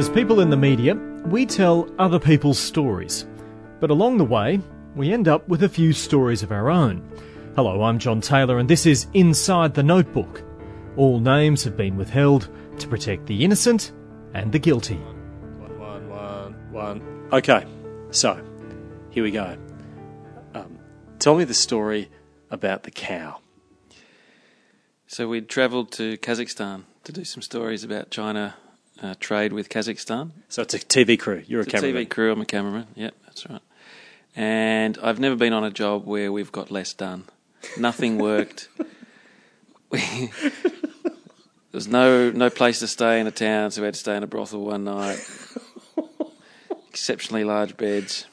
As people in the media, we tell other people's stories. But along the way, we end up with a few stories of our own. Hello, I'm John Taylor, and this is Inside the Notebook. All names have been withheld to protect the innocent and the guilty. One, one, one, one. Okay, so here we go. Um, tell me the story about the cow. So we'd travelled to Kazakhstan to do some stories about China uh, trade with Kazakhstan. So it's a TV crew. You're It's a a cameraman. TV crew. I'm a cameraman. Yep, that's right. And I've never been on a job where we've got less done. Nothing worked. there's no no place to stay in a town, so we had to stay in a brothel one night. Exceptionally large beds.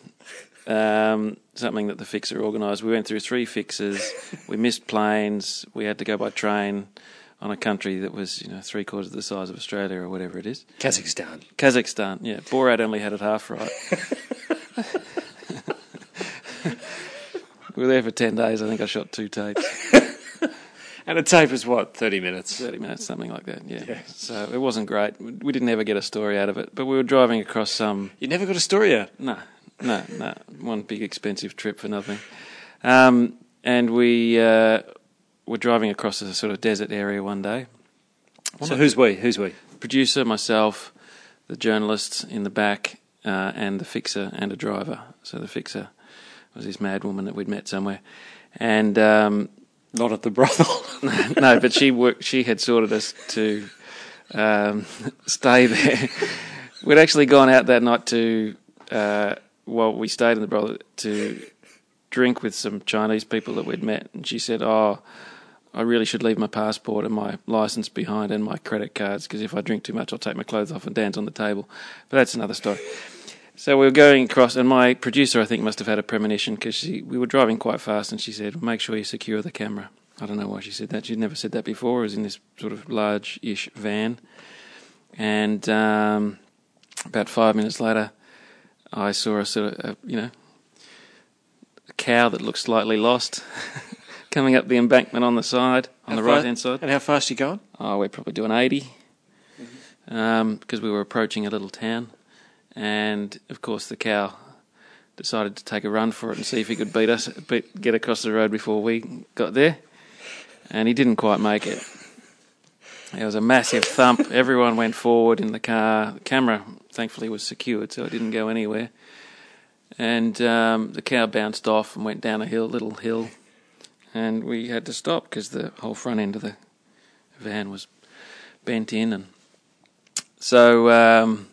Um, something that the fixer organised. We went through three fixes. We missed planes. We had to go by train on a country that was, you know, three quarters the size of Australia or whatever it is. Kazakhstan. Kazakhstan, yeah. Borat only had it half right. we were there for 10 days. I think I shot two tapes. And a tape is what, 30 minutes? 30 minutes, something like that, yeah. Yeah. So it wasn't great. We didn't ever get a story out of it. But we were driving across some. You never got a story out. No, no, no. One big expensive trip for nothing. Um, and we uh, were driving across a sort of desert area one day. So who's we? Who's we? producer, myself, the journalist in the back, uh, and the fixer and a driver. So the fixer was this mad woman that we'd met somewhere, and um, Not at the brothel. no, but she worked. She had sorted us to um, stay there. We'd actually gone out that night to, uh, well, we stayed in the brothel to drink with some Chinese people that we'd met, and she said, "Oh, I really should leave my passport and my license behind and my credit cards because if I drink too much, I'll take my clothes off and dance on the table." But that's another story. So we were going across, and my producer, I think, must have had a premonition because we were driving quite fast, and she said, "Make sure you secure the camera." I don't know why she said that. She'd never said that before. It was in this sort of large-ish van, and um, about five minutes later, I saw a sort of, a, you know, a cow that looked slightly lost coming up the embankment on the side, on the How far- right-hand side. And how fast you going? Oh, we're probably doing 80 um, because we were approaching a little town. And of course, the cow decided to take a run for it and see if he could beat us, beat, get across the road before we got there. And he didn't quite make it. There was a massive thump. Everyone went forward in the car. The camera, thankfully, was secured, so it didn't go anywhere. And um, the cow bounced off and went down a hill, little hill, and we had to stop because the whole front end of the van was bent in, and so um,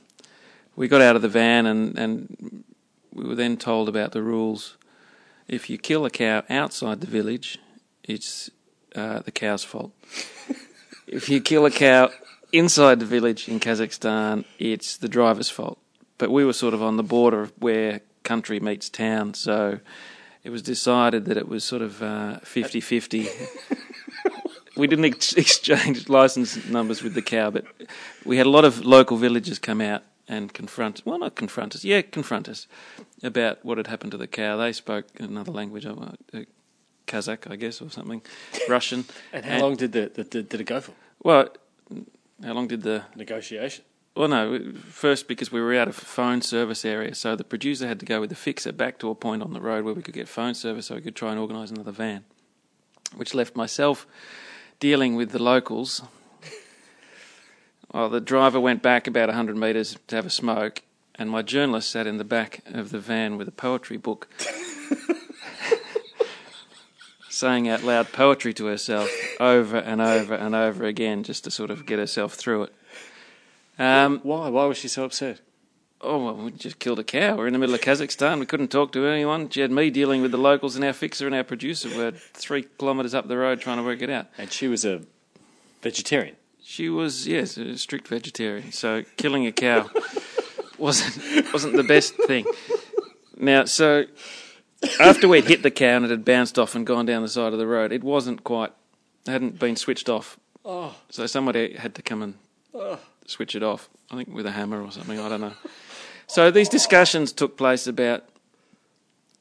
we got out of the van, and, and we were then told about the rules. If you kill a cow outside the village, it's uh, the cow's fault. if you kill a cow inside the village in Kazakhstan, it's the driver's fault. But we were sort of on the border of where country meets town, so it was decided that it was sort of uh, 50-50. we didn't ex- exchange license numbers with the cow, but we had a lot of local villagers come out and confront, well, not confront us, yeah, confront us about what had happened to the cow. They spoke another language, uh, Kazakh, I guess, or something, Russian. And how long did, the, the, the, did it go for? Well, how long did the Negotiation. Well, no. First, because we were out of phone service area, so the producer had to go with the fixer back to a point on the road where we could get phone service, so we could try and organise another van, which left myself dealing with the locals. Well, the driver went back about hundred metres to have a smoke, and my journalist sat in the back of the van with a poetry book, saying out loud poetry to herself over and over and over again, just to sort of get herself through it. Um, Why? Why was she so upset? Oh, well, we just killed a cow. We're in the middle of Kazakhstan. We couldn't talk to anyone. She had me dealing with the locals and our fixer and our producer. We're three kilometres up the road trying to work it out. And she was a vegetarian. She was, yes, a strict vegetarian. So killing a cow wasn't wasn't the best thing. Now, so after we'd hit the cow and it had bounced off and gone down the side of the road, it wasn't quite, it hadn't been switched off. Oh. So somebody had to come and switch it off. I think with a hammer or something. I don't know. So these discussions took place about.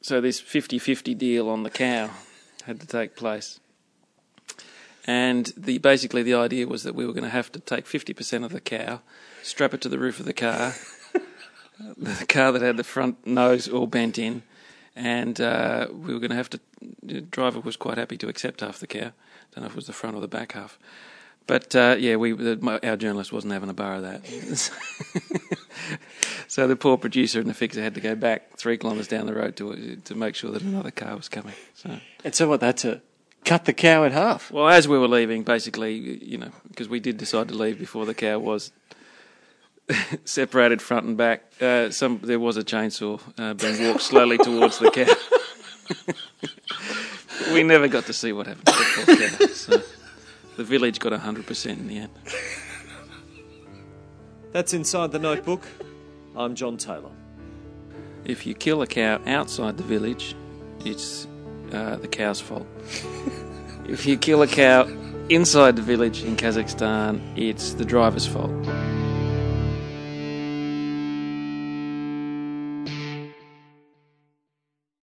So this 50-50 deal on the cow had to take place, And the basically the idea was that we were going to have to take fifty percent of the cow, strap it to the roof of the car, the car that had the front nose all bent in, and uh, we were going to have to. The driver was quite happy to accept half the cow. Don't know if it was the front or the back half, but uh, yeah, we the, my, our journalist wasn't having a bar of that. so the poor producer and the fixer had to go back three kilometres down the road to to make sure that another car was coming. So. And so what? They had to cut the cow in half. Well, as we were leaving, basically, you know, because we did decide to leave before the cow was separated front and back. Uh, some there was a chainsaw uh, being walked slowly towards the cow. we never got to see what happened to the cow. So the village got hundred percent in the end. That's inside the notebook. I'm John Taylor. If you kill a cow outside the village, it's uh, the cow's fault. if you kill a cow inside the village in Kazakhstan, it's the driver's fault.